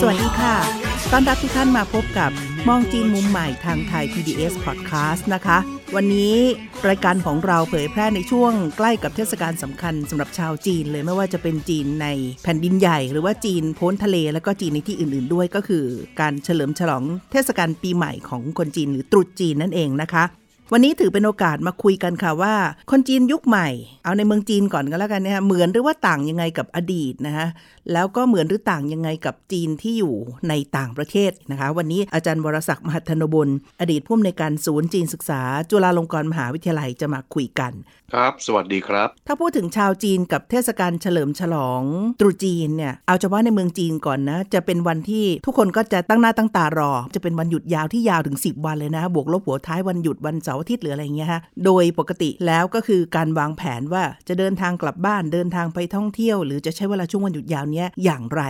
สวัสดีค่ะ ต้อนรับทุกท่านมาพบกับมองจีนมุมใหม่ทางไทย PBS Podcast นะคะ วันนี้รายการของเราเผยแพร่ในช่วงใกล้กับเทศกาลสำคัญสำหรับชาวจีนเลยไม่ว่าจะเป็นจีนในแผ่นดินใหญ่ หรือว่าจีนพ้นทะเลแล้วก็จีนในที่อื่น ๆ ด้วยก็คือ การเฉลิมฉลองเทศกาลปีใหม่ของคนจีนหรือตรุษจีนนั่นเองนะคะ วันนี้ถือเป็นโอกาสมาคุยกันค่ะว่า คนจีนยุคใหม่ เอาในเมืองจีนก่อนก็แล้วกันนะคะเหมือนหรือว่าต่างยังไงกับอดีตนะคะแล้วก็เหมือนหรือต่างยังไงกับจีนที่อยู่ในต่างประเทศนะคะ วันนี้อาจารย์วรศักดิ์มหัทนบุญอดีตผู้อำนวยการศูนย์จีนศึกษา จุฬาลงกรณ์มหาวิทยาลัยจะมาคุยกัน ครับ สวัสดีครับ ถ้าพูดถึงชาวจีนกับเทศกาลเฉลิมฉลองตรุษจีนเนี่ยเอาเฉพาะในเมืองจีนก่อนนะจะเป็นวันที่ทุกคนก็จะตั้งหน้าตั้งตารอ จะเป็นวันหยุดยาวที่ยาวถึง 10 วันเลยนะ บวกลบหัวท้ายวันหยุดวันเสาร์อาทิตย์หรืออะไรเงี้ยฮะโดยปกติแล้วก็คือการวางแผนว่าจะเดินทางกลับบ้านเดินทางไปท่องเที่ยว หรือจะใช้เวลาช่วงวันหยุดยาวเนี้ยอย่างไร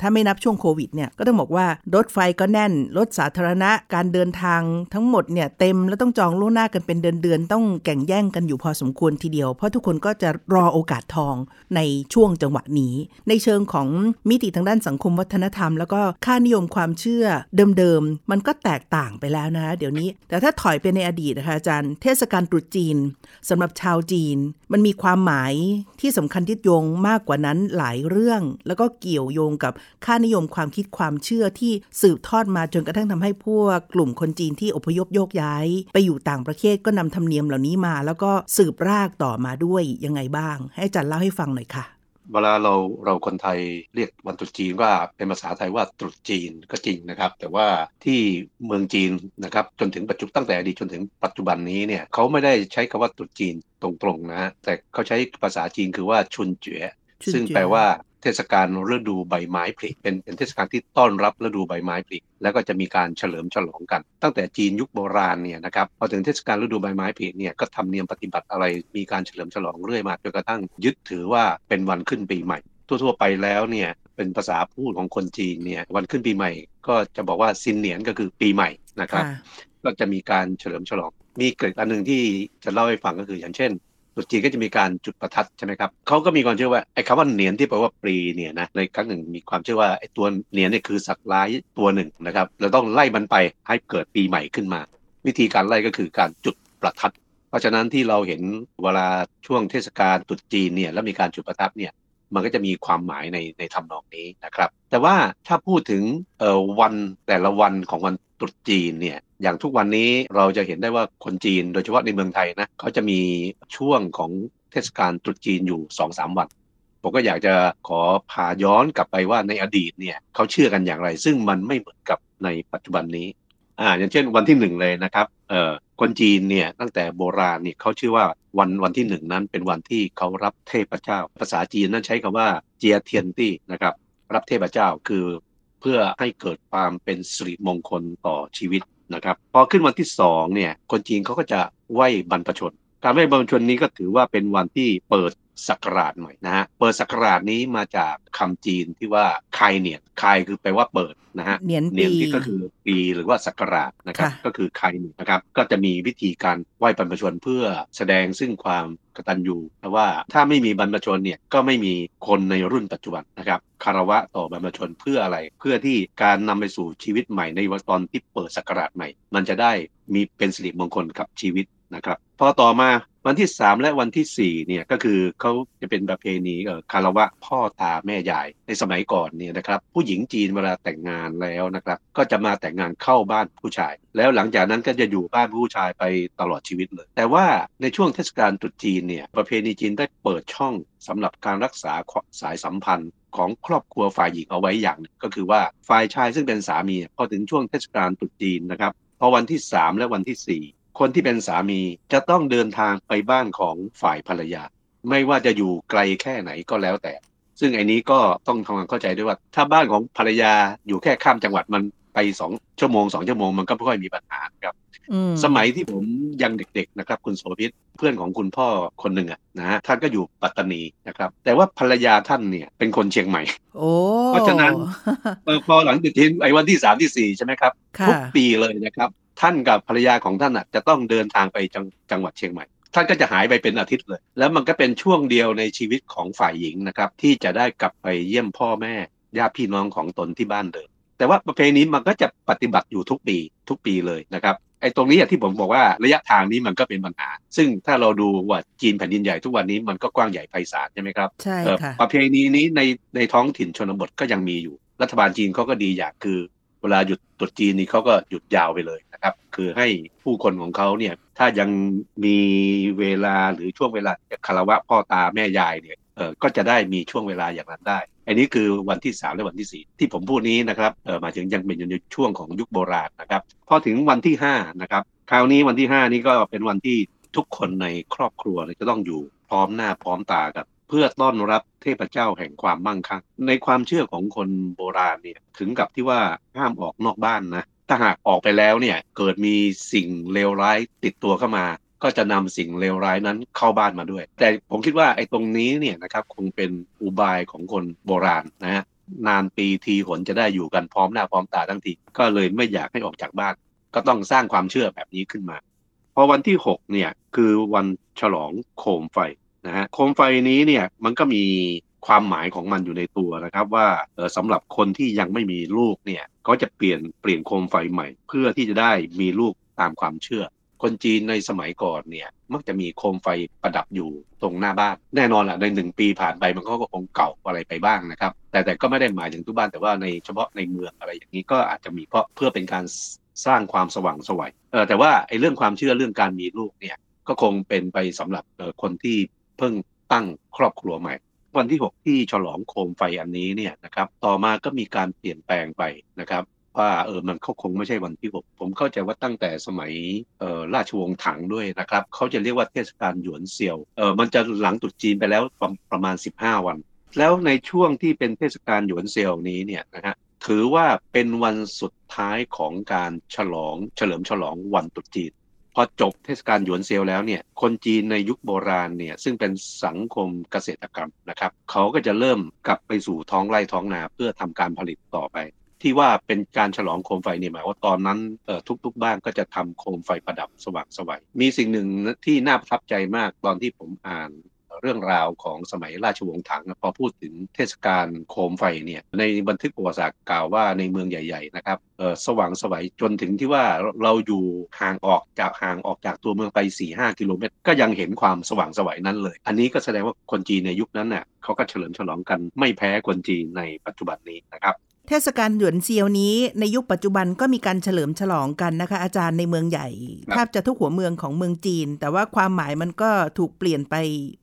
ถ้าไม่นับช่วงโควิดเนี่ยก็ต้องบอกว่ารถไฟก็แน่น รถสาธารณะการเดินทางทั้งหมดเนี่ยเต็มแล้วต้องจองล่วงหน้ากันเป็นเดือนๆต้องแข่งแย่งกันอยู่พอสมควรทีเดียว เพราะทุกคนก็จะรอโอกาสทองในช่วงจังหวะนี้ ในเชิงของมิติทางด้านสังคมวัฒนธรรม แล้วก็ค่านิยมความเชื่อเดิมๆมันก็แตกต่างไปแล้วนะ เดี๋ยวนี้ แต่ถ้าถอยไปในอดีตนะคะอาจารย์ เทศกาลตรุษจีนสำหรับชาวจีน มันมีความหมายที่สำคัญยึดโยงมากกว่านั้นหลายเรื่อง แล้วก็เกี่ยวโยงกับค่านิยมความคิดความเชื่อที่สืบทอดมาจนกระทั่งทำให้พวกกลุ่มคนจีนที่อพยพโยกย้าย ไปอยู่ต่างประเทศก็นำธรรมเนียมเหล่านี้มา แล้วก็สืบรากต่อมาด้วยยังไงบ้าง ให้อาจารย์เล่าให้ฟังหน่อยค่ะเวลาเราเราคนไทยเรียกวันตรุษจีนว่าเป็นภาษาไทยว่าตรุษจีนก็จริงนะครับ แต่ว่าที่เมืองจีนนะครับจนถึงปัจจุบันตั้งแต่อดีตจนถึงปัจจุบันนี้เนี่ยเขาไม่ได้ใช้คำว่าตรุษจีนตรงๆนะฮะแต่เขาใช้ภาษาจีนคือว่าชุนเจ๋อชุนเจ๋อซึ่งแปลว่า เทศกาลฤดูใบไม้ผลิเป็นเป็นเทศกาลที่ต้อนรับฤดูใบไม้ผลิแล้วก็จะมีการเฉลิมฉลองกัน ตั้งแต่จีนยุคโบราณเนี่ยนะครับพอถึงเทศกาลฤดูใบไม้ผลิเนี่ยก็ทำเนียมปฏิบัติอะไรมีการเฉลิมฉลองเรื่อยมาจนกระทั่งยึดถือว่าเป็นวันขึ้นปีใหม่ ทั่วๆไปแล้วเนี่ยเป็นภาษาพูดของคนจีนเนี่ยวันขึ้นปีใหม่ ก็จะบอกว่าซินเหนียนก็คือปีใหม่นะครับค่ะก็จะมีการเฉลิมฉลองมีเกร็ดอันหนึ่งที่จะเล่าให้ฟังก็คืออย่างเช่น ตรุษจีนก็จะมีการจุดประทัดใช่ไหมครับเขาก็มีความเชื่อว่าไอ้คำว่าเหนียนที่แปลว่าปีเนี่ยนะในครั้งหนึ่งมีความเชื่อว่าไอ้ตัวเหนียนเนี่ยคือสัตว์ร้ายตัวหนึ่งนะครับเราต้องไล่มันไปให้เกิดปีใหม่ขึ้นมา วิธีการไล่ก็คือการจุดประทัด เพราะฉะนั้นที่เราเห็นเวลาช่วงเทศกาลตรุษจีนเนี่ยแล้วมีการจุดประทัดเนี่ยมันก็จะมีความหมายในในทำนองนี้นะครับ แต่ว่าถ้าพูดถึงเอ่อวันแต่ละวันของวัน รุษจีนเนี่ยอย่างทุกวันนี้เราจะเห็นได้ว่าคนจีน โดยเฉพาะในเมืองไทยนะเขาจะมีช่วงของเทศกาลตรุษจีนอยู่2อสามวันผมก็อยากจะขอพาย้อนกลับไปว่าในอดีตเนี่ยเขาเชื่อกันอย่างไร ซึ่งมันไม่เหมือนกับในปัจจุบันนี้อ่าอย่างเช่นวันที่หนึ่งเลยนะครับเอ่อคนจีนเนี่ยตั้งแต่โบราณเนี่ยเขาเชื่อว่าวันวันที่หนึ่งนั้นเป็นวันที่เขารับเทพเจ้า ภาษาจีนนั้นใช้คำว่าเจียเทียนตี้นะครับรับเทพเจ้าคือ พื่อให้เกิดความเป็นสิริมงคลต่อชีวิตนะครับพอขึ้นวันที่สองเนี่ยคนจีนเขาก็จะไหว้บรรพชน การไหว้บรรพชนนี้ก็ถือว่าเป็นวันที่เปิด ศักราชใหม่นะฮะเปิดศักราชนี้มาจากคำจีนที่ว่าคายเนียนคายคือแปลว่าเปิดนะฮะเหนียนเนีปียนที่ก็คือปีหรือว่าศักราชนะครับค่ะก็คือใครนะครับก็จะมีวิธีการไหว้บรรพชนเพื่อแสดงซึ่งความกตัญญูเพราะว่าถ้าไม่มีบรรพชนเนี่ยก็ไม่มีคนในรุ่นปัจจุบันนะครับคารวะต่อบรรพชนเพื่ออะไร เพื่อที่การนำไปสู่ชีวิตใหม่ในวันตอนที่เปิดศักราชใหม่ มันจะได้มีเป็นสิริมงคลกับชีวิตนะครับพอต่อมา วันที่3และวันที่4เนี่ยก็คือเขาจะเป็นประเพณีคารวะพ่อตาแม่ยายในสมัยก่อนเนี่ยนะครับผู้หญิงจีนเวลาแต่งงานแล้วนะครับ ก็จะมาแต่งงานเข้าบ้านผู้ชาย แล้วหลังจากนั้นก็จะอยู่บ้านผู้ชายไปตลอดชีวิตเลย แต่ว่าในช่วงเทศกาลตรุษจีนเนี่ยประเพณีจีนได้เปิดช่องสำหรับการรักษาสายสัมพันธ์ของครอบครัวฝ่ายหญิงเอาไว้อย่างหนึ่งก็คือว่าฝ่ายชายซึ่งเป็นสามีพอถึงช่วงเทศกาลตรุษจีนนะครับพอวันที่ 3 และวันที่ 4 คนที่เป็นสามีจะต้องเดินทางไปบ้านของฝ่ายภรรยา ไม่ว่าจะอยู่ไกลแค่ไหนก็แล้วแต่ ซึ่งไอ้นี้ก็ต้องทำความเข้าใจด้วยว่า ถ้าบ้านของภรรยาอยู่แค่ข้ามจังหวัดมันไปสองชั่วโมงสองชั่วโมงมันก็ไม่ค่อยมีปัญหาครับอืมสมัยที่ผมยังเด็กๆนะครับ คุณโสภิตเพื่อนของคุณพ่อคนหนึ่งอะนะฮะท่านก็อยู่ปัตตานีนะครับ แต่ว่าภรรยาท่านเนี่ยเป็นคนเชียงใหม่โอ้เพราะฉะนั้นเออพอหลังตรุษจีนไอ้วันที่สามที่สี่ใช่ไหมครับค่ะทุกปีเลยนะครับ ท่านกับภรรยาของท่านอะจะต้องเดินทางไปจังจังหวัดเชียงใหม่ ท่านก็จะหายไปเป็นอาทิตย์เลย แล้วมันก็เป็นช่วงเดียวในชีวิตของฝ่ายหญิงนะครับ ที่จะได้กลับไปเยี่ยมพ่อแม่ญาติพี่น้องของตนที่บ้านเดิม แต่ว่าประเพณีมันก็จะปฏิบัติอยู่ทุกปีทุกปีเลยนะครับไอ้ตรงนี้อะที่ผมบอกว่าระยะทางนี้มันก็เป็นปัญหา ซึ่งถ้าเราดูว่าจีนแผ่นดินใหญ่ทุกวันนี้มันก็กว้างใหญ่ไพศาลใช่ไหมครับใช่เอ่อค่ะประเพณีนี้ในในท้องถิ่นชนบทก็ยังมีอยู่ รัฐบาลจีนเขาก็ดีอย่างคือ เวลาหยุดตรุษจีนนี่เขาก็หยุดยาวไปเลยนะครับ คือให้ผู้คนของเขาเนี่ยถ้ายังมีเวลาหรือช่วงเวลาจะคารวะพ่อตาแม่ยายเนี่ยเออก็จะได้มีช่วงเวลาอย่างนั้นได้ อันนี้คือวันที่ 3 และวันที่ 4 ที่ผมพูดนี้นะครับเออหมายถึงยังเป็นอยู่ในช่วงของยุคโบราณนะครับพอถึงวันที่5นะครับคราวนี้วันที่ 5 นี้ก็เป็นวันที่ทุกคนในครอบครัวจะต้องอยู่พร้อมหน้าพร้อมตากัน เพื่อต้อนรับเทพเจ้าแห่งความมั่งคั่ง ในความเชื่อของคนโบราณเนี่ยถึงกับที่ว่าห้ามออกนอกบ้านนะ ถ้าหากออกไปแล้วเนี่ยเกิดมีสิ่งเลวร้ายติดตัวเข้ามา ก็จะนำสิ่งเลวร้ายนั้นเข้าบ้านมาด้วย แต่ผมคิดว่าไอ้ตรงนี้เนี่ยนะครับคงเป็นอุบายของคนโบราณนะฮะนานปีทีหนจะได้อยู่กันพร้อมหน้าพร้อมตาทั้งทีก็เลยไม่อยากให้ออกจากบ้าน ก็ต้องสร้างความเชื่อแบบนี้ขึ้นมา พอวันที่6เนี่ยคือวันฉลองโคมไฟ นะฮะโคมไฟนี้เนี่ยมันก็มีความหมายของมันอยู่ในตัวนะครับว่าออสำหรับคนที่ยังไม่มีลูกเนี่ยก็จะเปลี่ยนเปลี่ยนโคมไฟใหม่ เพื่อที่จะได้มีลูกตามความเชื่อ คนจีนในสมัยก่อนเนี่ยมักจะมีโคมไฟประดับอยู่ตรงหน้าบ้าน แน่นอนแหละในหนึ่งปีผ่านไปมันก็คงเก่าอะไรไปบ้างนะครับ แต่แต่ก็ไม่ได้หมายถึงทุกบ้านแต่ว่าในเฉพาะในเมืองอะไรอย่างนี้ก็อาจจะมีเพราะเพื่อเป็นการสร้างความสว่างสวัยเออแต่ว่าไอ้เรื่องความเชื่อเรื่องการมีลูกเนี่ยก็คงเป็นไปสำหรับคนที่ เพิ่งตั้งครอบครัวใหม่ วันที่ 6 ที่ฉลองโคมไฟอันนี้เนี่ยนะครับต่อมาก็มีการเปลี่ยนแปลงไปนะครับว่าเออมันเขาคงไม่ใช่วันที่ 6 ผมเข้าใจว่าตั้งแต่สมัยเออราชวงศ์ถังด้วยนะครับเขาจะเรียกว่าเทศกาลหยวนเซียวเออมันจะหลังตรุษจีนไปแล้วประประมาณ 15 วัน แล้วในช่วงที่เป็นเทศกาลหยวนเซียวนี้เนี่ยนะฮะถือว่าเป็นวันสุดท้ายของการฉลองเฉลิมฉลองวันตรุษจีน พอจบเทศกาลหยวนเซลแล้วเนี่ยคนจีนในยุคโบราณเนี่ยซึ่งเป็นสังคมเกษตรกรรมนะครับเขาก็จะเริ่มกลับไปสู่ท้องไร่ท้องนาเพื่อทำการผลิตต่อไป ที่ว่าเป็นการฉลองโคมไฟเนี่ยหมายว่าตอนนั้นทุกๆ บ้านก็จะทำโคมไฟประดับสว่างไสวัยมีสิ่งหนึ่งที่น่าประทับใจมากตอนที่ผมอ่าน เรื่องราวของสมัยราชวงศ์ถัง พอพูดถึงเทศกาลโคมไฟเนี่ยในบันทึกประวัติศาสตร์กล่าวว่าในเมืองใหญ่ ๆ นะครับสว่างสวัยจนถึงที่ว่าเราอยู่ห่างออกจากห่างออกจากตัวเมืองไป 4-5 กิโลเมตร ก็ยังเห็นความสว่างสวัยนั้นเลย อันนี้ก็แสดงว่าคนจีนในยุคนั้นน่ะเขาก็เฉลิมฉลองกันไม่แพ้คนจีนในปัจจุบันนี้นะครับ เทศกาลหยวนเซียวนี้ในยุคปัจจุบันก็มีการเฉลิมฉลองกันนะคะ อาจารย์ในเมืองใหญ่ครับแทบจะทุกหัวเมืองของเมืองจีน แต่ว่าความหมายมันก็ถูกเปลี่ยนไป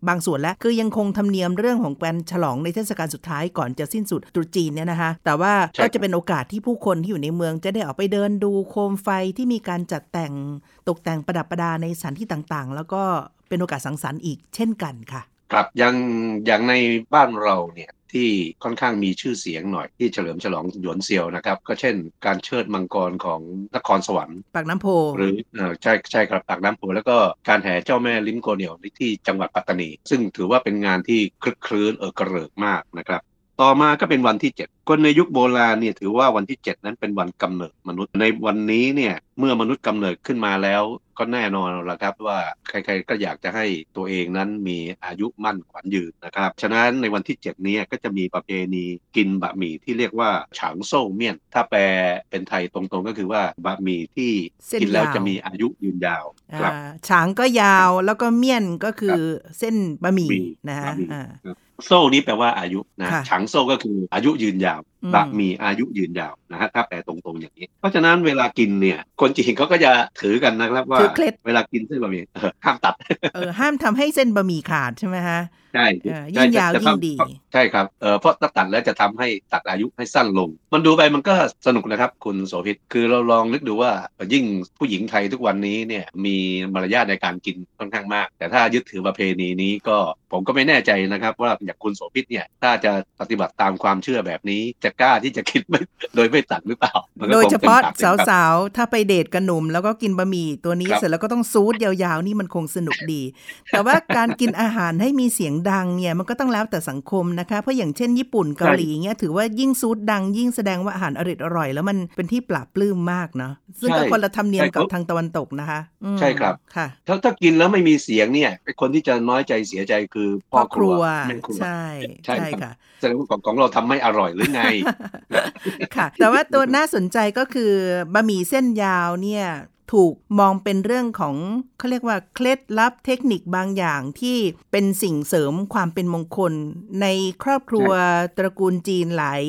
บางส่วนแล้ว คือยังคงธรรมเนียมเรื่องของการฉลองในเทศกาลสุดท้ายก่อนจะสิ้นสุดตรุษจีนเนี่ยนะคะ แต่ว่าใช่ก็จะเป็นโอกาสที่ผู้คนที่อยู่ในเมืองจะได้ออกไปเดินดูโคมไฟที่มีการจัดแต่งตกแต่งประดับประดาในสถานที่ต่างๆ แล้วก็เป็นโอกาสสังสรรค์อีกเช่นกันค่ะ ครับอย่างอย่างในบ้านเราเนี่ย ที่ค่อนข้างมีชื่อเสียงหน่อยที่เฉลิมฉลองหยวนเซียวนะครับ ก็เช่น การเชิดมังกรของนครสวรรค์ปากน้ำโพหรือเอ่อใช่ใช่ครับปากน้ำโพแล้วก็การแห่เจ้าแม่ลิ้มโกเหนียวที่จังหวัดปัตตานี ซึ่งถือว่าเป็นงานที่คลึกคลื้นเออกระเริกมากนะครับ ต่อมาก็เป็นวันที่ 7 คนในยุคโบราณเนี่ยถือว่าวันที่ 7 นั้นเป็นวันกำเนิดมนุษย์ในวันนี้เนี่ยเมื่อมนุษย์กำเนิดขึ้นมาแล้ว ก็แน่นอนแล้วครับว่าใครๆก็อยากจะให้ตัวเองนั้นมีอายุมั่นขวัญยืนนะครับฉะนั้นในวันที่ 7 นี้ก็จะมีประเพณีกินบะหมี่ที่เรียกว่าฉางโซ่เมี่ยน ถ้าแปลเป็นไทยตรงๆก็คือว่าบะหมี่ที่เส้นกินแล้วยาวจะมีอายุยืนยาวครับอ่าฉางก็ยาวแล้วก็เมี่ยนก็คือเส้นบะหมี่บะหมี่นะฮะบะหมี่อ่า โซ่นี้แปลว่าอายุนะค่ะฉางโซ่ก็คืออายุยืนยาว อืมบะหมี่อายุยืนยาวนะฮะถ้าแปลตรงๆอย่างนี้ เพราะฉะนั้นเวลากินเนี่ย คนจีนเขาก็จะถือกันนะครับว่าถือเคล็ดเวลากินเส้นบะหมี่เออห้ามตัดเออห้ามทำให้เส้นบะหมี่ขาดใช่ไหมฮะใช่เออใช่ยิ่งยาวจะยิ่งทำดี ใช่ครับเออเพราะถ้าตัดแล้วจะทำให้ตัดอายุให้สั้นลง มันดูไปมันก็สนุกนะครับ คุณโสภิตคือเราลองนึกดูว่ายิ่งผู้หญิงไทยทุกวันนี้เนี่ยมีมารยาทในการกินค่อนข้างมาก แต่ถ้ายึดถือประเพณีนี้ก็ผมก็ไม่แน่ใจนะครับ ว่าอย่างคุณโสภิตเนี่ยถ้าจะปฏิบัติตามความเชื่อแบบนี้จะกล้าที่จะคิดไม่โดยไม่ตัดหรือเปล่ามันก็โดยคงเฉป็นพาะปกเป็นปกสาวๆ ถ้าไปเดทกับหนุ่มแล้วก็กินบะหมี่ตัวนี้ครับเสร็จแล้วก็ต้องซูดยาวๆ นี่มันคงสนุกดี แต่ว่าการกินอาหารให้มีเสียงดังเนี่ยมันก็ต้องแล้วแต่สังคมนะคะ เพราะอย่างเช่นญี่ปุ่นเกาหลีเงี้ยถือว่ายิ่งซูดดังยิ่งแสดงว่าอาหารอร่อยอร่อย แล้วมันเป็นที่ปราบปลื้มมากเนาะซึ่งก็ใช่คนละธรรมเนียมใช่กับครับทางตะวันตกนะคะอืมใช่ครับค่ะถ้าถ้ากินแล้วไม่มีเสียงเนี่ยไอ้คนที่จะน้อยใจเสียใจคือพ่พ่ออคครัรัววแม่ครัวใช่ใช่ใช่ครับค่ะแสดงว่าของของเราทำไม่อร่อยหรือไงค่ะ แต่ว่าตัวน่าสนใจก็คือบะหมี่เส้นยาวเนี่ยถูกมองเป็นเรื่องของเขาเรียกว่าเคล็ดลับเทคนิคบางอย่างที่เป็นสิ่งเสริมความเป็นมงคล ในครอบครัวตระกูลจีนหลาย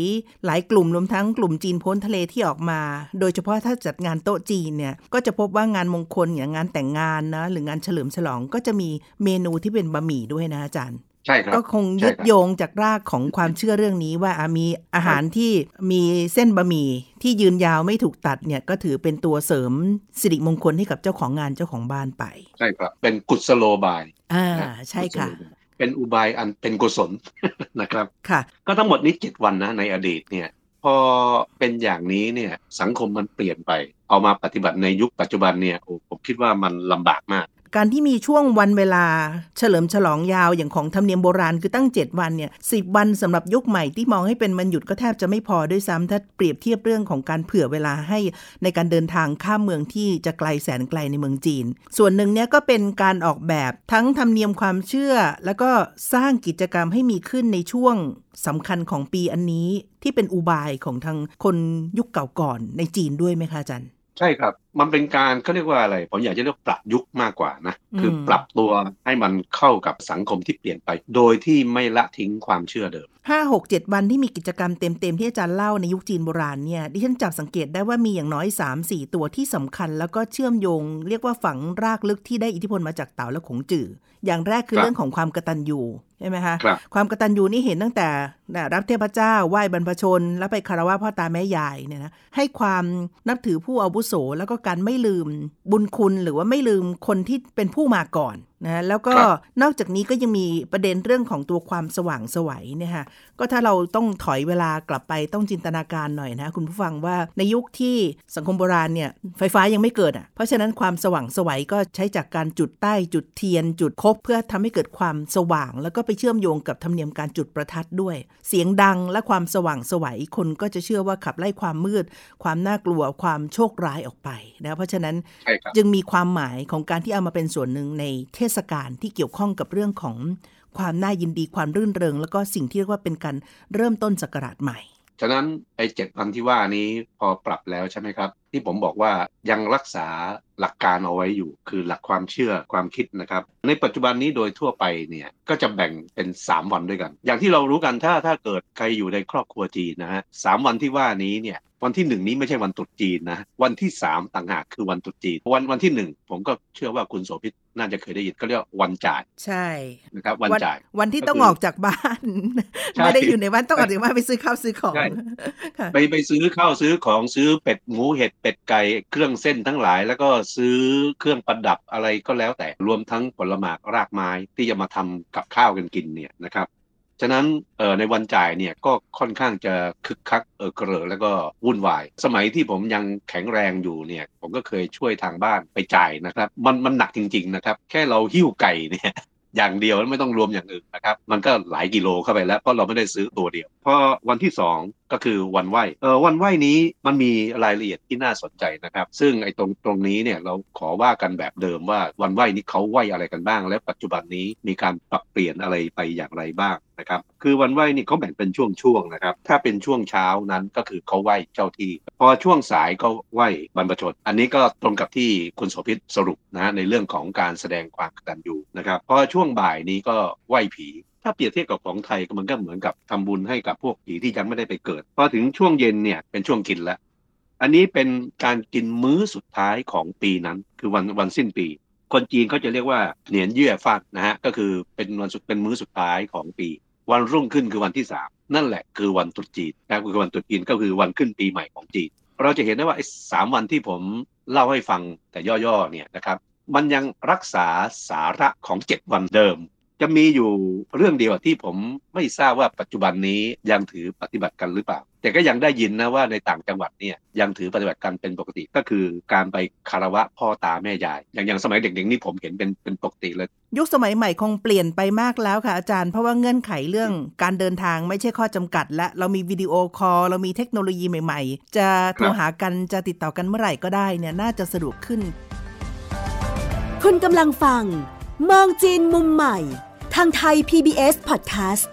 หลายกลุ่มรวมทั้งกลุ่มจีนพ้นทะเลที่ออกมา โดยเฉพาะถ้าจัดงานโต๊ะจีนเนี่ยก็จะพบว่างานมงคลอย่างงานแต่งงานนะหรืองานเฉลิมฉลองก็จะมีเมนูที่เป็นบะหมี่ด้วยนะอาจารย์ ใช่ครับก็คงใช่ยึดครับโยงจากรากของความเชื่อเรื่องนี้ว่าอะมีอาหารที่มีเส้นบะหมี่ที่ยืนยาวไม่ถูกตัดเนี่ยก็ถือเป็นตัวเสริมสิริมงคลให้กับเจ้าของงานเจ้าของบ้านไป ใช่ครับ เป็นกุศโลบายอ่านะใช่ค่ะกุศโลบายเป็นอุบายอันเป็นกุศลนะครับค่ะ ก็ทั้งหมดนี้เจ็ดวันนะในอดีตเนี่ยพอเป็นอย่างนี้เนี่ยสังคมมันเปลี่ยนไป เอามาปฏิบัติในยุคปัจจุบันเนี่ยโอ้ผมคิดว่ามันลำบากมาก การที่มีช่วงวันเวลา เฉลิมฉลองยาวอย่างของธรรมเนียมโบราณคือตั้ง 7 วันเนี่ยสิวันสำหรับยุคใหม่ที่มองให้เป็นวันหยุดก็แทบจะไม่พอด้วยซ้ำถ้าเปรียบเทียบเรื่องของการเผื่อเวลาให้ในการเดินทางข้ามเมืองที่จะไกลแสนไกลในเมืองจีน ส่วนหนึ่งเนี่ยก็เป็นการออกแบบทั้งธรรมเนียมความเชื่อ แล้วก็สร้างกิจกรรมให้มีขึ้นในช่วงสำคัญของปีอันนี้ที่เป็นอุบายของทางคนยุคเก่าก่อนในจีนด้วยไหมคะอาจารย์ใช่ครับ มันเป็นการเขาเรียกว่าอะไร ผมอยากจะเรียกปรับยุคมากกว่านะอืมคือปรับตัวให้มันเข้ากับสังคมที่เปลี่ยนไป โดยที่ไม่ละทิ้งความเชื่อเดิมห้าหกเจ็ดวันที่มีกิจกรรมเต็ม ๆ ที่อาจารย์เล่าในยุคจีนโบราณเนี่ยดิฉันจับสังเกตได้ว่ามีอย่างน้อย 3 4 ตัวที่สำคัญ แล้วก็เชื่อมโยง เรียกว่าฝังรากลึกที่ได้อิทธิพลมาจากเต่าและขงจื่ออย่างแรกคือครับเรื่องของความกตัญญูใช่ไหมคะครับความกตัญญูนี่เห็นตั้งแต่น่ะรับเทพเจ้าไหว้บรรพชน แล้วไปคารวะพ่อตาแม่ยายเนี่ยนะให้ความนับถือผู้อาวุโสแล้วก็การไม่ลืมบุญคุณหรือว่าไม่ลืมคนที่เป็นผู้มาก่อน นะแล้วก็ครับนอกจากนี้ก็ยังมีประเด็นเรื่องของตัวความสว่างไสวัยเนี่ยฮะก็ถ้าเราต้องถอยเวลากลับไปต้องจินตนาการหน่อยนะคุณผู้ฟังว่าในยุคที่สังคมโบราณเนี่ยไฟฟ้ายังไม่เกิดอะเพราะฉะนั้นความสว่างไสวัยก็ใช้จากการจุดใต้จุดเทียน จุดคบเพื่อทำให้เกิดความสว่าง แล้วก็ไปเชื่อมโยงกับธรรมเนียมการจุดประทัดด้วย เสียงดังและความสว่างไสวัยคนก็จะเชื่อว่าขับไล่ความมืด ความน่ากลัวความโชคร้ายออกไปนะเพราะฉะนั้นใช่ครับจึงมีความหมายของการที่เอามาเป็นส่วนหนึ่งในเทศกาลที่เกี่ยวข้องกับเรื่องของความน่ายินดีความรื่นเริง แล้วก็สิ่งที่เรียกว่าเป็นการเริ่มต้นศักราชใหม่ ฉะนั้นไอ้เจ็ดวันที่ว่านี้พอปรับแล้วใช่ไหมครับ ที่ผมบอกว่ายังรักษาหลักการเอาไว้อยู่ คือหลักความเชื่อความคิดนะครับ ในปัจจุบันนี้โดยทั่วไปเนี่ยก็จะแบ่งเป็น 3 วันด้วยกัน อย่างที่เรารู้กันถ้าถ้าเกิดใครอยู่ในครอบครัวจีนนะฮะสามวันที่ว่านี้เนี่ยวันที่หนึ่งนี้ไม่ใช่วันตรุษจีนนะวันที่สามต่างหากคือวันตรุษจีนวันวันที่หนึ่งผมก็เชื่อว่าคุณโสภิต น่าจะเคยได้ยินก็เรียกว่าวันจ่าย ใช่นะครับ วันจ่าย วันที่ต้องก็คือออกจากบ้านใช่ไม่ได้อยู่ในบ้านต้องออกจากบ้านไปซื้อข้าวซื้อของใช่ค่ะไปไปซื้อข้าวซื้อของซื้อเป็ดหมูเห็ดเป็ดไก่เครื่องเส้นทั้งหลาย แล้วก็ซื้อเครื่องประดับอะไรก็แล้วแต่รวมทั้งผลไม้รากไม้ที่จะมาทำกับข้าวกันกินเนี่ยนะครับ ฉะนั้นในวันจ่ายเนี่ยก็ค่อนข้างจะคึกคักเออเกรอแล้วก็วุ่นวาย สมัยที่ผมยังแข็งแรงอยู่เนี่ยผมก็เคยช่วยทางบ้านไปจ่ายนะครับ มันมันหนักจริง ๆนะครับ แค่เราหิ้วไก่เนี่ยอย่างเดียวไม่ต้องรวมอย่างอื่นนะครับ มันก็หลายกิโลเข้าไปแล้วเพราะเราไม่ได้ซื้อตัวเดียวพอวันที่สอง ก็คือวันไหวเออวันไหวนี้มันมีรายละเอียดที่น่าสนใจนะครับ ซึ่งไอ้ตรงตรงนี้เนี่ยเราขอว่ากันแบบเดิมว่าวันไหวนี้เขาไหวอะไรกันบ้าง และปัจจุบันนี้มีการปรับเปลี่ยนอะไรไปอย่างไรบ้างนะครับคือวันไหวนี่เขาแบ่งเป็นช่วงๆนะครับ ถ้าเป็นช่วงเช้านั้นก็คือเขาไหวเจ้าที่ พอช่วงสายก็ไหวบรรพชน อันนี้ก็ตรงกับที่คุณโสภิตสรุปนะฮะในเรื่องของการแสดงความกตัญญูนะครับ พอช่วงบ่ายนี้ก็ไหวผี ถ้าเปรียบเทียบกับของไทยมันก็เหมือนกับทำบุญให้กับพวกผีที่ยังไม่ได้ไปเกิดพอถึงช่วงเย็นเนี่ยเป็นช่วงกินล้วอันนี้เป็นการกินมื้อสุดท้ายของปีนั้น คือวันวันสิ้นปี คนจีนเขาจะเรียกว่าเหนียนเยื่อฟาดนะฮะก็คือเป็นวันสุดเป็นมื้อสุดท้ายของปี วันรุ่งขึ้นคือวันที่สามนั่นแหละคือวันตรุษจีนนะครับคือวันตรุษจีนก็คือวันขึ้นปีใหม่ของจีน เราจะเห็นได้ว่าไอ้สามวันที่ผมเล่าให้ฟังแต่ย่อๆเนี่ยนะครับมันยังรักษาสาระของเจ็ดวันเดิม จะมีอยู่เรื่องเดียวที่ผมไม่ทราบว่าปัจจุบันนี้ยังถือปฏิบัติกันหรือเปล่า แต่ก็ยังได้ยินนะว่าในต่างจังหวัดเนี่ยยังถือปฏิบัติกันเป็นปกติก็คือการไปคารวะพ่อตาแม่ยาย อย่างอย่างสมัยเด็กๆนี่ผมเห็นเป็นเป็นปกติเลย ยุคสมัยใหม่คงเปลี่ยนไปมากแล้วค่ะอาจารย์เพราะว่าเงื่อนไขเรื่องการเดินทางไม่ใช่ข้อจำกัด และเรามีวิดีโอคอลเรามีเทคโนโลยีใหม่ ๆ จะโทรหากันจะติดต่อกันเมื่อไหร่ก็ได้เนี่ยน่าจะสะดวกขึ้น คุณกำลังฟัง มองจีนมุมใหม่ ทางไทย PBS Podcast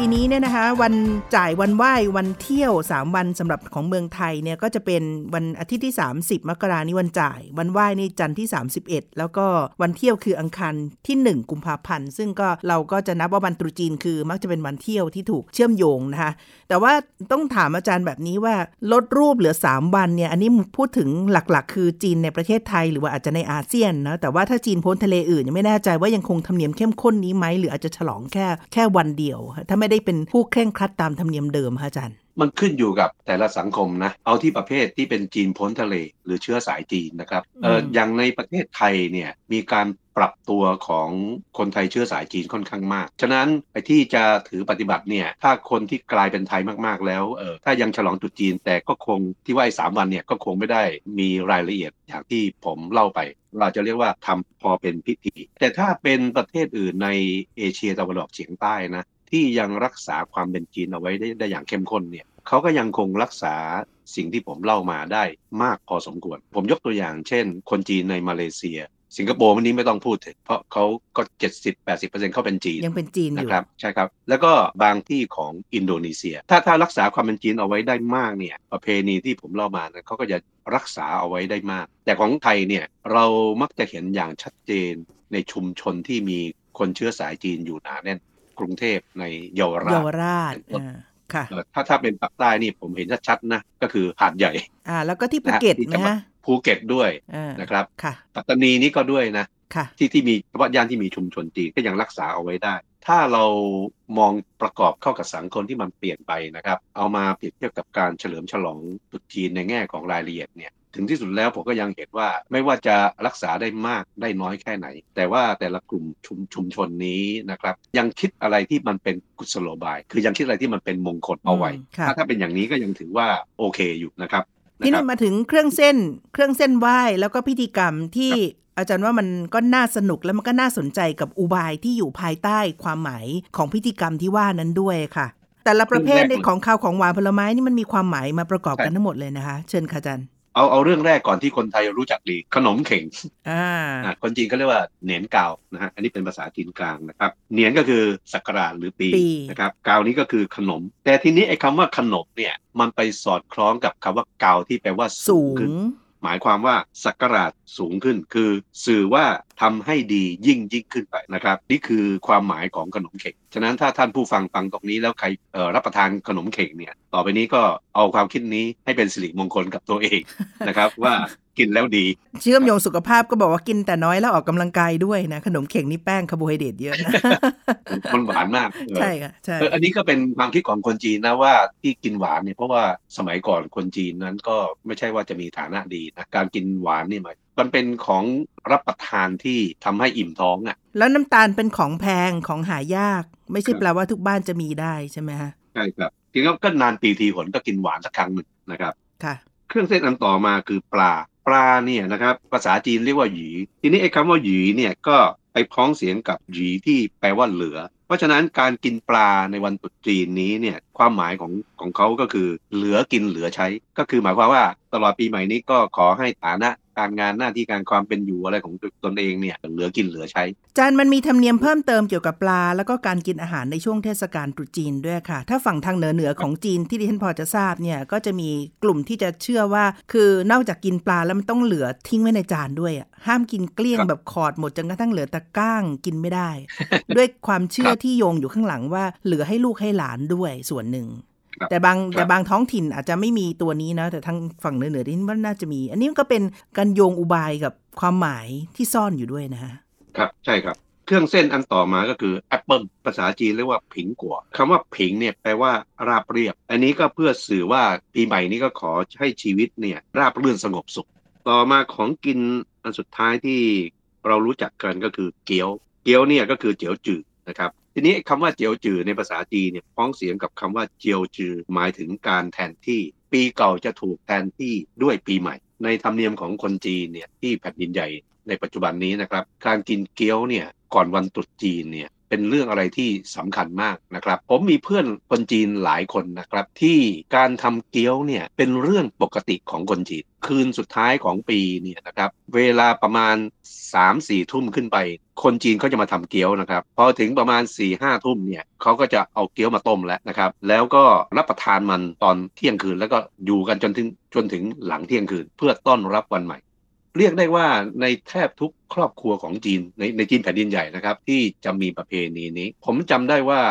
ปีนี้เนี่ยนะคะวันจ่ายวันไหว้วันเที่ยว 3 วันสำหรับของเมืองไทยเนี่ยก็จะเป็นวันอาทิตย์ที่ 30 มกรานี่วันจ่าย วันไหว้นี่จันทร์ที่ 31 แล้วก็วันเที่ยวคืออังคารที่ 1 กุมภาพันธ์ ซึ่งก็เราก็จะนับว่าวันตรุษจีนคือ มักจะเป็นวันเที่ยวที่ถูกเชื่อมโยงนะคะแต่ว่าต้องถามอาจารย์แบบนี้ว่าลดรูปเหลือ 3 วันเนี่ยอันนี้พูดถึงหลักๆ คือจีนในประเทศไทยหรือว่าอาจจะในอาเซียนนะแต่ว่าถ้าจีนพ้นทะเลอื่นยังไม่แน่ใจว่ายังคงธรรมเนียมเข้มข้นนี้ไหมหรืออาจจะฉลองแค่แค่วันเดียวถ้าไม่ได้เป็นผู้เคร่งครัดตามธรรมเนียมเดิมค่ะอาจารย์มันขึ้นอยู่กับแต่ละสังคมนะ เอาที่ประเภทที่เป็นจีนพ้นทะเล หรือเชื้อสายจีนนะครับเอออืมอย่างในประเทศไทยเนี่ยมีการปรับตัวของคนไทยเชื้อสายจีนค่อนข้างมาก ฉะนั้นไอ้ที่จะถือปฏิบัติเนี่ยถ้าคนที่กลายเป็นไทยมากๆแล้วเออถ้ายังฉลองตรุษจีนแต่ก็คงที่ว่าไอ้สามวันเนี่ยก็คงไม่ได้มีรายละเอียดอย่างที่ผมเล่าไป เราจะเรียกว่าทำพอเป็นพิธี แต่ถ้าเป็นประเทศอื่นในเอเชียตะวันออกเฉียงใต้นะ ที่ยังรักษาความเป็นจีนเอาไว้ได้ได้อย่างเข้มข้นเนี่ยเขาก็ยังคงรักษาสิ่งที่ผมเล่ามาได้มากพอสมควร ผมยกตัวอย่างเช่น คนจีนในมาเลเซีย สิงคโปร์วันนี้ไม่ต้องพูดถึงเพราะเขาก็ 70-80%เขาเป็นจีนยังเป็นจีนอนะยู่ครับใช่ครับ แล้วก็บางที่ของอินโดนีเซีย ถ้าถ้ารักษาความเป็นจีนเอาไว้ได้มากเนี่ยประเพณีที่ผมเล่ามานะเขาก็จะรักษาเอาไว้ได้มาก แต่ของไทยเนี่ยเรามักจะเห็นอย่างชัดเจนในชุมชนที่มีคนเชื้อสายจีนอยู่หนาแน่น กรุงเทพในเยาวราเยาชวราชเป็นต้นอ่าค่ะเอ่อถ้าถ้าเป็นปากใต้นี่ผมเห็นชัดๆนะ ก็คือหาดใหญ่ อ่า แล้วก็ที่ภูเก็ตที่นะจังหวัดฮะภูเก็ตด้วยอ่านะครับค่ะปัตตานีนี่ก็ด้วยนะค่ะที่ที่มีเฉพาะย่านที่มีชุมชนจีนก็ยังรักษาเอาไว้ได้ ถ้าเรามองประกอบเข้ากับสังคมที่มันเปลี่ยนไปนะครับ เอามาเปรียบเทียบกับการเฉลิมฉลองตรุษจีนในแง่ของรายละเอียดเนี่ย ถึงที่สุดแล้วผมก็ยังเห็นว่าไม่ว่าจะรักษาได้มากได้น้อยแค่ไหน แต่ว่าแต่ละกลุ่มชุมชุมชนนี้นะครับ ยังคิดอะไรที่มันเป็นกุศโลบาย คือยังคิดอะไรที่มันเป็นมงคลเอาไว้อืมค่ะถ้าถ้าเป็นอย่างนี้ก็ยังถือว่าโอเคอยู่นะครับทีนะคนี้รับมาถึงเครื่องเส้น เครื่องเส้นไหว้แล้วก็พิธีกรรมที่อาจารย์ว่ามันก็น่าสนุกแล้วมันก็น่าสนใจกับอุบายที่อยู่ภายใต้ความหมายของพิธีกรรมที่ว่านั้นด้วยค่ะ แต่ละประเภทในของข้าวของหวานผลไม้นี่มันมีความหมายมาประกอบกันทั้งหมดเลยนะคะ เชิญค่ะอาจารย์ เอาเอาเรื่องแรกก่อนที่คนไทยรู้จักดีขนมเข่งอ่าอะคนจีนเขาเรียกว่าเหนียนกาวนะฮะอันนี้เป็นภาษาจีนกลางนะครับเหนียนก็คือสักราชหรือปีปีนะครับกาวนี้ก็คือขนม แต่ทีนี้ไอ้คำว่าขนมเนี่ยมันไปสอดคล้องกับคำว่ากาวที่แปลว่าสูสูงงขึ้น หมายความว่าสักราชสูงขึ้น คือสื่อว่าทำให้ดียิ่งยิ่งขึ้นไปนะครับ นี่คือความหมายของขนมเข่งฉะนั้นถ้าท่านผู้ฟังฟังตรงนี้แล้วใครรับประทานขนมเข่งเนี่ย ต่อไปนี้ก็เอาความคิดนี้ให้เป็นสิริมงคลกับตัวเองนะครับว่า กินแล้วดี เชื่อมโยงสุขภาพก็บอกว่ากินแต่น้อยแล้วออกกำลังกายด้วยนะ ขนมเข่งนี่แป้งคาร์โบไฮเดรตเยอะนะมันหวานมากเออใช่ค่ะใช่เอออันนี้ก็เป็นความคิดของคนจีนนะว่าที่กินหวานเนี่ยเพราะว่าสมัยก่อนคนจีนนั้นก็ไม่ใช่ว่าจะมีฐานะดีนะการกินหวานนี่หมายมันเป็นของรับประทานที่ทำให้อิ่มท้องอะ แล้วน้ำตาลเป็นของแพงของหายาก ไม่ใช่ครับแปลว่าทุกบ้านจะมีได้ใช่ไหมฮะใช่ครับทีนี้ก็นานปีทีหนก็กินหวานสักครั้งหนึ่งนะครับค่ะ เครื่องเส้นอันต่อมาคือปลา ปลาเนี่ยนะครับภาษาจีนเรียกว่าหยี ทีนี้ไอ้คำว่าหยีเนี่ยก็ไปพ้องเสียงกับหยีที่แปลว่าเหลือ เพราะฉะนั้นการกินปลาในวันตรุษจีนนี้เนี่ยความหมายของของเขาก็คือเหลือกินเหลือใช้ ก็คือหมายความว่าตลอดปีใหม่นี้ก็ขอให้ฐานะ การงานหน้าที่การความเป็นอยู่อะไรของตนเองเนี่ยเหลือกินเหลือใช้ จานมันมีธรรมเนียมเพิ่มเติมเกี่ยวกับปลา แล้วก็การกินอาหารในช่วงเทศกาลตรุษจีนด้วยค่ะ ถ้าฝั่งทางเหนือเหนือของจีนที่ดิฉันพอจะทราบเนี่ยก็จะมีกลุ่มที่จะเชื่อว่า คือนอกจากกินปลาแล้วมันต้องเหลือทิ้งไว้ในจานด้วยอะห้ามกินเกลี้ยงบแบบขอดหมดจนกระทั่งเหลือต่ก้างกินไม่ได้ ด้วยความเชื่อที่โยงอยู่ข้างหลังว่าเหลือให้ลูกให้หลานด้วยส่วนหนึ่ง แต่บางครับแต่บางท้องถิ่นอาจจะไม่มีตัวนี้นะ แต่ทางฝั่งเหนือเหนือที่ว่าน่าจะมี อันนี้ก็เป็นการโยงอุบายกับความหมายที่ซ่อนอยู่ด้วยนะฮะครับใช่ครับ เครื่องเส้นอันต่อมาก็คือแอปเปิลภาษาจีนเรียกว่าผิงกัวคำว่าผิงเนี่ยแปลว่าราบเรียบ อันนี้ก็เพื่อสื่อว่าปีใหม่นี้ก็ขอให้ชีวิตเนี่ยราบรื่นสงบสุข ต่อมาของกินอันสุดท้ายที่เรารู้จักกันก็คือเกี๊ยว เกี๊ยวเนี่ยก็คือเจียวจืดนะครับ ทีนี้คำว่าเจียวจือในภาษาจีนเนี่ยพ้องเสียงกับคำว่าเจียวจือหมายถึงการแทนที่ ปีเก่าจะถูกแทนที่ด้วยปีใหม่ ในธรรมเนียมของคนจีนเนี่ยที่แผ่นดินใหญ่ในปัจจุบันนี้นะครับ การกินเกี๊ยวเนี่ยก่อนวันตรุษจีนเนี่ย เป็นเรื่องอะไรที่สำคัญมากนะครับ ผมมีเพื่อนคนจีนหลายคนนะครับ ที่การทำเกี๊ยวเนี่ยเป็นเรื่องปกติของคนจีน คืนสุดท้ายของปีเนี่ยนะครับ เวลาประมาณ 3 4ทุ่มขึ้นไป คนจีนเขาจะมาทำเกี๊ยวนะครับ พอถึงประมาณ4 5ทุ่มเนี่ยเขาก็จะเอาเกี๊ยวมาต้มแล้วนะครับ แล้วก็รับประทานมันตอนเที่ยงคืนแล้วก็อยู่กันจนถึงจนถึงหลังเที่ยงคืน เพื่อต้อนรับวันใหม่ เรียกได้ว่าในแทบทุกครอบครัวของจีนในในจีนแผ่นดินใหญ่นะครับ ที่จะมีประเพณีนี้ ผมจำได้ว่า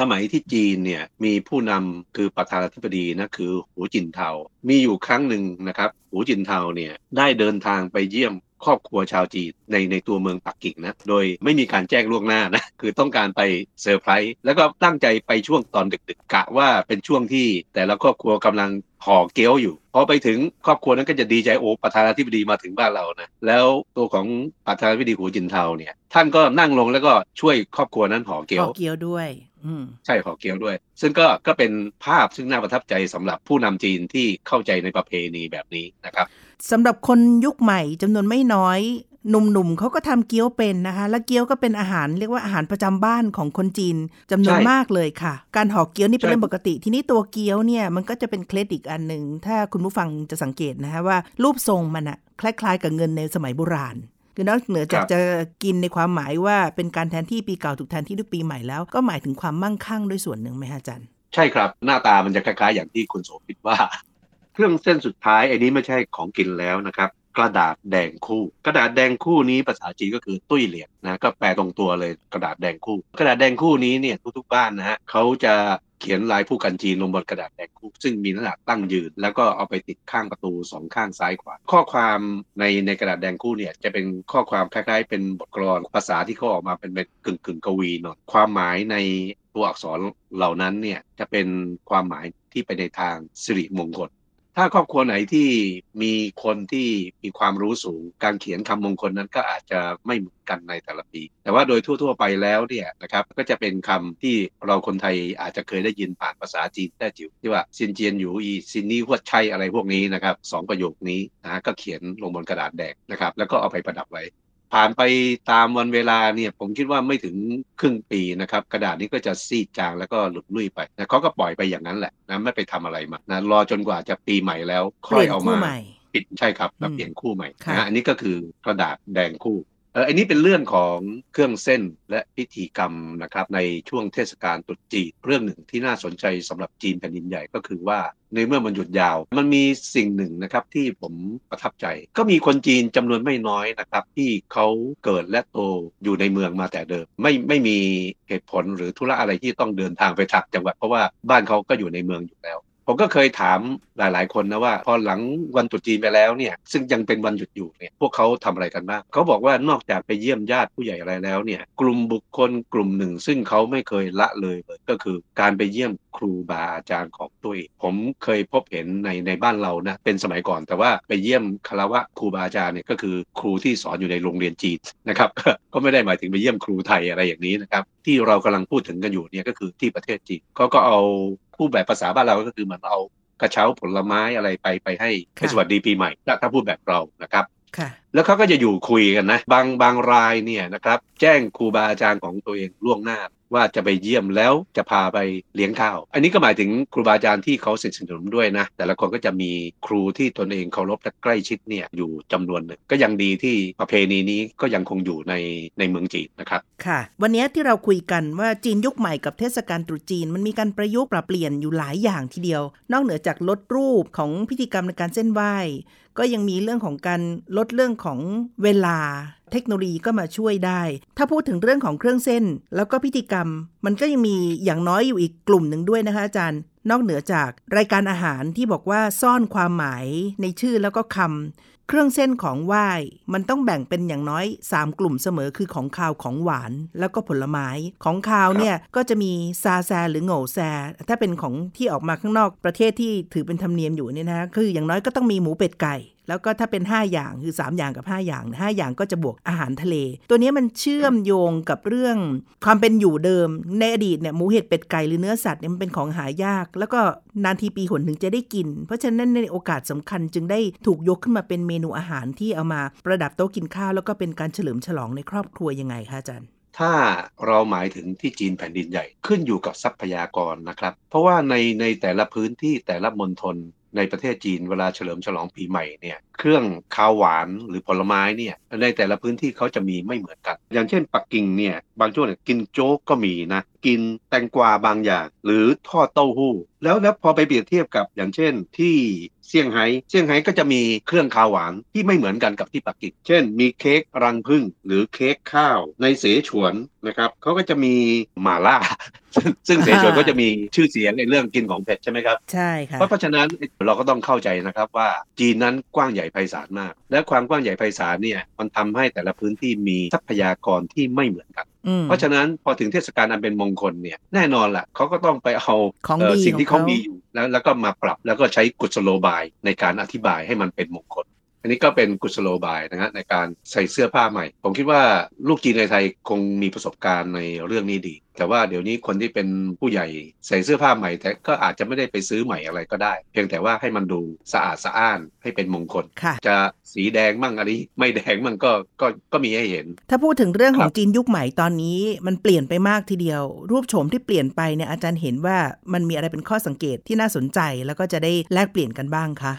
สมัยที่จีนเนี่ยมีผู้นำคือประธานาธิบดีนะคือหูจินเทา มีอยู่ครั้งหนึ่งนะครับ หูจินเทาเนี่ยได้เดินทางไปเยี่ยมครอบครัวชาวจีนในในตัวเมืองปักกิ่งนะ โดยไม่มีการแจ้งล่วงหน้านะ คือต้องการไปเซอร์ไพรส์แล้วก็ตั้งใจไปช่วงตอนดึกๆกะว่าเป็นช่วงที่แต่ละครอบครัวกำลัง ห่อเกี๊ยวอยู่พอไปถึงครอบครัวนั้นก็จะดีใจโอ้ประธานาธิบดีมาถึงบ้านเรานะแล้วตัวของประธานาธิบดีหูจินเทาเนี่ย ท่านก็นั่งลงแล้วก็ช่วยครอบครัวนั้นห่อเกี๊ยขวอเกี๊ยวด้วยอืมใช่ห่อเกี๊ยวด้วย ซึ่งก็ก็เป็นภาพซึ่งน่าประทับใจสำหรับผู้นำจีนที่เข้าใจในประเพณีแบบนี้นะครับสำหรับคนยุคใหม่จำนวนไม่น้อย หนุ่มๆเขาก็ทำเกี๊ยวเป็นนะคะ และเกี๊ยวก็เป็นอาหารเรียกว่าอาหารประจำบ้านของคนจีนจำนวนมากเลยค่ะ การห่อเกี๊ยวนี่เป็นเรื่องปกติ ทีนี้ตัวเกี๊ยวเนี่ยมันก็จะเป็นเคล็ดอีกอันหนึ่งถ้าคุณผู้ฟังจะสังเกตนะคะว่ารูปทรงมันอะคล้าย ๆ กับเงินในสมัยโบราณคือนอกเหนือจากจะกินในความหมายว่าเป็นการแทนที่ปีเก่าถูกแทนที่ด้วยปีใหม่แล้ว ก็หมายถึงความมั่งคั่งด้วยส่วนหนึ่งไหมฮะอาจารย์ใช่ครับ หน้าตามันจะคล้ายๆอย่างที่คุณโสภิตว่า เครื่องเส้นสุดท้ายอันนี้ไม่ใช่ของกินแล้วนะครับ กระดาษแดงคู่ กระดาษแดงคู่นี้ภาษาจีนก็คือตุ้ยเหลียงนะก็แปลตรงตัวเลยกระดาษแดงคู่ กระดาษแดงคู่นี้เนี่ยทุกๆบ้านนะฮะเขาจะเขียนลายผู้กันจีนลงบนกระดาษแดงคู่ซึ่งมีขนาดตั้งยืน แล้วก็เอาไปติดข้างประตูสองข้างซ้ายขวา ข้อความในในกระดาษแดงคู่เนี่ยจะเป็นข้อความคล้ายๆ เป็นบทกลอนภาษาที่เขาออกมาเป็นเป็นกึ่งกึ่งๆกวีหน่อยความหมายในตัวอักษรเหล่านั้นเนี่ยจะเป็นความหมายที่ไปในทางสิริมงคล ถ้าครอบครัวไหนที่มีคนที่มีความรู้สูง การเขียนคำมงคลนั้นก็อาจจะไม่เหมือนกันในแต่ละปี แต่ว่าโดยทั่ว ๆ ไปแล้วเนี่ยนะครับก็จะเป็นคำที่เราคนไทยอาจจะเคยได้ยินผ่านภาษาจีนแต้จิ๋วที่ว่าซินเจียนอยู่อีซินนี่หัวดชัยอะไรพวกนี้นะครับสองประโยคนี้นะก็เขียนลงบนกระดาษแดงนะครับแล้วก็เอาไปประดับไว้ ผ่านไปตามวันเวลาเนี่ยผมคิดว่าไม่ถึงครึ่งปีนะครับ กระดาษนี้ก็จะซีดจางแล้วก็หลุดลุ่ยไปนะเขาก็ปล่อยไปอย่างนั้นแหละนะไม่ไปทำอะไรมานะรอจนกว่าจะปีใหม่แล้วเปค่อลี่ยยนเอาคู่มาใหม่ปิดใช่ครับแล้วอืมเปลี่ยนคู่ใหม่ค่ะนะฮะอันนี้ก็คือกระดาษแดงคู่ เอออันนี้เป็นเรื่องของเครื่องเส้นและพิธีกรรมนะครับในช่วงเทศกาลตรุษจีนเรื่องหนึ่งที่น่าสนใจสำหรับจีนแผ่นดินใหญ่ก็คือว่า ในเมื่อมันหยุดยาว มันมีสิ่งหนึ่งนะครับที่ผมประทับใจ ก็มีคนจีนจำนวนไม่น้อยนะครับที่เขาเกิดและโตอยู่ในเมืองมาแต่เดิม ไม่ไม่มีเหตุผลหรือธุระอะไรที่ต้องเดินทางไปถักจังหวัดเพราะว่าบ้านเขาก็อยู่ในเมืองอยู่แล้ว ผมก็เคยถามหลาย ๆ คนนะว่าพอหลังวันตรุษจีนไปแล้วเนี่ยซึ่งยังเป็นวันหยุดอยู่เนี่ยพวกเขาทำอะไรกันบ้างเขาบอกว่านอกจากไปเยี่ยมญาติผู้ใหญ่อะไรแล้วเนี่ยกลุ่มบุคคลกลุ่มหนึ่ง ซึ่งเขาไม่เคยละเลยเลยก็คือการไปเยี่ยมครูบาอาจารย์ของตัวเองผมเคยพบเห็นในในบ้านเรานะเป็นสมัยก่อน แต่ว่าไปเยี่ยมคารวะครูบาอาจารย์เนี่ยก็คือครูที่สอนอยู่ในโรงเรียนจีนนะครับก็ไม่ได้หมายถึงไปเยี่ยมครูไทยอะไรอย่างนี้นะครับที่เรากำลังพูดถึงกันอยู่เนี่ยก็คือที่ประเทศจีนเขาก็เอา พูดแบบภาษาบ้านเราก็คือเหมันเอากระเช้าผลไม้อะไรไปไปให้ไปค่ะสวัสดีปีใหม่ถ้าถ้าพูดแบบเรานะครับค่ะแล้วเขาก็จะอยู่คุยกันนะ บางบางรายเนี่ยนะครับ แจ้งครูบาอาจารย์ของตัวเองล่วงหน้า ว่าจะไปเยี่ยมแล้วจะพาไปเลี้ยงข้าว อันนี้ก็หมายถึงครูบาอาจารย์ที่เขาสนิทสนมด้วยนะ แต่ละคนก็จะมีครูที่ตนเองเคารพและใกล้ชิดเนี่ยอยู่จำนวนหนึ่งก็ยังดีที่ประเพณีนี้ก็ยังคงอยู่ในในเมืองจีนนะครับค่ะ วันนี้ที่เราคุยกันว่าจีนยุคใหม่กับเทศกาลตรุษจีนมันมีการประยุกต์ปรับเปลี่ยนอยู่หลายอย่างทีเดียว นอกเหนือจากลดรูปของพิธีกรรมในการเส้นไหว้ก็ยังมีเรื่องของการลดเรื่องของเวลา เทคโนโลยีก็มาช่วยได้ ถ้าพูดถึงเรื่องของเครื่องเส้น แล้วก็พิธีกรรม มันก็ยังมีอย่างน้อยอยู่อีกกลุ่มหนึ่งด้วยนะคะอาจารย์ นอกเหนือจากรายการอาหารที่บอกว่าซ่อนความหมายในชื่อแล้วก็คำเครื่องเส้นของไหว้มันต้องแบ่งเป็นอย่างน้อย 3 กลุ่มเสมอคือของคาวของหวานแล้วก็ผลไม้ ของคาวเนี่ยก็จะมีซาแซหรือโง่แซ ถ้าเป็นของที่ออกมาข้างนอกประเทศที่ถือเป็นธรรมเนียมอยู่เนี่ยนะคืออย่างน้อยก็ต้องมีหมูเป็ดไก่แล้วก็ถ้าเป็น 5 อย่างคือ 3 อย่างกับ 5 อย่าง 5 อย่างก็จะบวกอาหารทะเล ตัวนี้มันเชื่อมโยงกับเรื่องความเป็นอยู่เดิม ในอดีตเนี่ยหมูเห็ดเป็ดไก่หรือเนื้อสัตว์เนี่ยมันเป็นของหายาก แล้วก็นานทีปีหนถึงจะได้กิน เพราะฉะนั้นในโอกาสสำคัญจึงได้ถูกยกขึ้นมาเป็นเมนูอาหารที่เอามาประดับโต๊ะกินข้าว แล้วก็เป็นการเฉลิมฉลองในครอบครัวยังไงคะอาจารย์ถ้าเราหมายถึงที่จีนแผ่นดินใหญ่ขึ้นอยู่กับทรัพยากรนะครับ เพราะว่าในในแต่ละพื้นที่แต่ละมณฑล ในประเทศจีนเวลาเฉลิมฉลองปีใหม่เนี่ยเครื่องคาวหวานหรือผลไม้เนี่ยในแต่ละพื้นที่เขาจะมีไม่เหมือนกัน อย่างเช่นปักกิ่งเนี่ยบางช่วงเนี่ยกินโจ๊กก็มีนะกินแตงกวาบางอย่าง หรือทอดเต้าหู้ แล้วแล้วพอไปเปรียบเทียบกับอย่างเช่นที่เซี่ยงไฮ้เซี่ยงไฮ้ก็จะมีเครื่องคาวหวานที่ไม่เหมือนกันกับที่ปักกิ่ง เช่น มีเค้กรังผึ้งหรือเค้กข้าวในเสฉวนนะครับเขาก็จะมีหม่าล่า ซึ่งซึ่งเสฉวนก็จะมีชื่อเสียงในเรื่องกินของเผ็ดใช่ไหมครับใช่ค่ะเพราะเพราะฉะนั้นเราก็ต้องเข้าใจนะครับว่าจีนนั้นกว้างใหญ่ไพศาลมาก และความกว้างใหญ่ไพศาลเนี่ยมันทำให้แต่ละพื้นที่มีทรัพยากรที่ไม่เหมือนกันอืมเพราะฉะนั้นพอถึงเทศกาลอันเป็นมงคลเนี่ยแน่นอนล่ะเขาก็ต้องไปเอาของเอ่อดีสิ่งที่ของเขาเขามีมีอยู่แล้วแล้วก็มาปรับแล้วก็ใช้กุศโลบายในการอธิบายให้มันเป็นมงคล อันนี้ก็เป็นกุศโลบายนะฮะในการใส่เสื้อผ้าใหม่ ผมคิดว่าลูกจีนในไทยคงมีประสบการณ์ในเรื่องนี้ดี แต่ว่าเดี๋ยวนี้คนที่เป็นผู้ใหญ่ใส่เสื้อผ้าใหม่ แต่ก็อาจจะไม่ได้ไปซื้อใหม่อะไรก็ได้ เพียงแต่ว่าให้มันดูสะอาดสะอ้านให้เป็นมงคลค่ะจะสีแดงมั่งอันนี้ไม่แดงมั่งก็ก็ก็มีให้เห็น ถ้าพูดถึงเรื่องของครับจีนยุคใหม่ตอนนี้มันเปลี่ยนไปมากทีเดียว รูปโฉมที่เปลี่ยนไปเนี่ยอาจารย์เห็นว่ามันมีอะไรเป็นข้อสังเกตที่น่าสนใจแล้วก็จะได้แลกเปลี่ยนกันบ้างคะ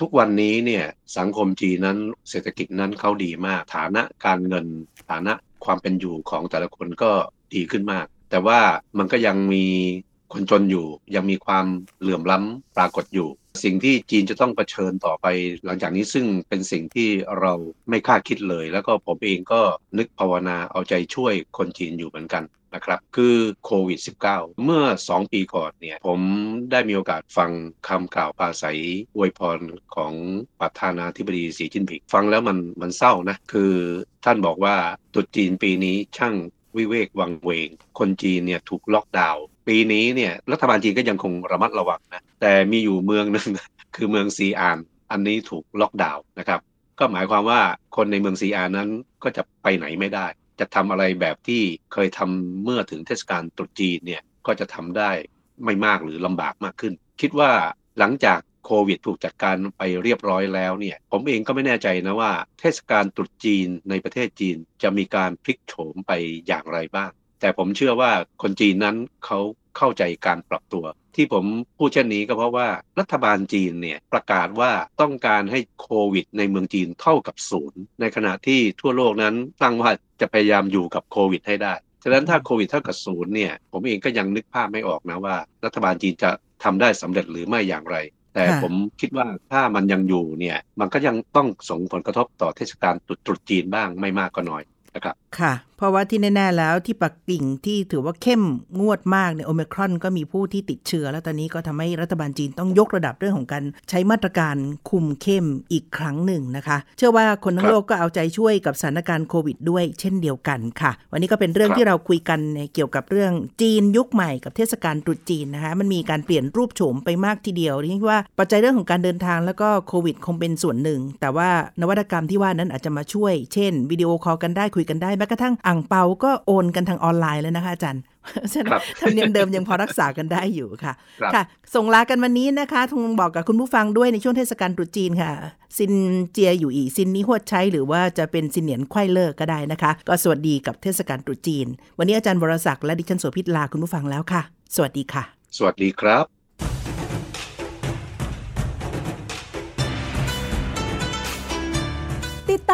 ทุกวันนี้เนี่ยสังคมจีนนั้นเศรษฐกิจนั้นเขาดีมาก ฐานะการเงินฐานะความเป็นอยู่ของแต่ละคนก็ดีขึ้นมาก แต่ว่ามันก็ยังมีคนจนอยู่ ยังมีความเหลื่อมล้ำปรากฏอยู่ สิ่งที่จีนจะต้องเผชิญต่อไป หลังจากนี้ซึ่งเป็นสิ่งที่เราไม่คาดคิดเลย แล้วก็ผมเองก็นึกภาวนาเอาใจช่วยคนจีนอยู่เหมือนกัน นะครับคือโควิด -19 เมื่อ 2 ปีก่อนเนี่ยผมได้มีโอกาสฟังคำกล่าวปาศัยอวยพรของประธานาธิบดีสีจิ้นผิงฟังแล้วมันมันเศร้านะคือท่านบอกว่าตุจีนปีนี้ช่างวิเวกวังเวง คนจีนเนี่ยถูกล็อกดาวน์ปีนี้เนี่ยรัฐบาลจีนก็ยังคงระมัดระวังนะแต่มีอยู่เมืองหนึ่งคือเมืองซีอานอันนี้ถูกล็อกดาวน์นะครับ ก็หมายความว่าคนในเมืองซีอานนั้นก็จะไปไหนไม่ได้ จะทำอะไรแบบที่เคยทำเมื่อถึงเทศกาลตรุษจีนเนี่ยก็จะทำได้ไม่มากหรือลำบากมากขึ้น คิดว่าหลังจากโควิดถูกจัดการไปเรียบร้อยแล้วเนี่ยผมเองก็ไม่แน่ใจนะว่า เทศกาลตรุษจีนในประเทศจีนจะมีการพลิกโฉมไปอย่างไรบ้าง แต่ผมเชื่อว่าคนจีนนั้นเขา เข้าใจการปรับตัว ที่ผมพูดเช่นนี้ก็เพราะว่ารัฐบาลจีนเนี่ยประกาศว่าต้องการให้โควิดในเมืองจีนเท่ากับศูนย์ในขณะที่ทั่วโลกนั้นตั้งว่าจะพยายามอยู่กับโควิดให้ได้ฉะนั้นถ้าโควิดเท่ากับศูนย์เนี่ยผมเองก็ยังนึกภาพไม่ออกนะว่า รัฐบาลจีนจะทำได้สำเร็จหรือไม่อย่างไร แต่ผมคิดว่าถ้ามันยังอยู่เนี่ยมันก็ยังต้องส่งผลกระทบต่อเทศกาลตรุษจีนบ้างไม่มากก็น้อย นะครับ ค่ะ เพราะว่าที่แน่ๆแล้วที่ปักกิ่งที่ถือว่าเข้มงวดมากเนี่ยโอมครอนก็มีผู้ที่ติดเชื้อ แล้วตอนนี้ก็ทำให้รัฐบาลจีนต้องยกระดับเรื่องของการใช้มาตรการคุมเข้มอีกครั้งหนึ่งนะคะ เชื่อว่าคนทั้งโลกก็เอาใจช่วยกับสถานการณ์โควิดด้วยเช่นเดียวกันค่ะ วันนี้ก็เป็นเรื่องที่เราคุยกันในเกี่ยวกับเรื่องจีนยุคใหม่กับเทศกาลตรุษจีนนะคะ มันมีการเปลี่ยนรูปโฉมไปมากทีเดียวเรียกว่าปัจจัยเรื่องของการเดินทางแล้วก็โควิดคงเป็นส่วนหนึ่ง แต่ว่านวัตกรรมที่ว่านั้นอาจจะมาช่วย เช่นวิดีโอคอลกันได้คุยกันได้แม้กระทั่งอ่างเปาก็โอนกันทางออนไลน์แล้วนะคะอาจารย์ฉะนั้นครับธรรมเนียมเดิมยังพอรักษากันได้อยู่ค่ะครับค่ะ ส่งลากันวันนี้นะคะทงบอกกับคุณผู้ฟังด้วยในช่วงเทศกาลตรุษจีนค่ะ ซินเจียยู่อี่ซินนี้ฮวดไช้หรือว่าจะเป็น新年快乐 ก็ได้นะคะ ก็สวัสดีกับเทศกาลตรุษจีน วันนี้อาจารย์วรศักดิ์และดิฉันโสภิตลาคุณผู้ฟังแล้วค่ะ สวัสดีค่ะ สวัสดีครับ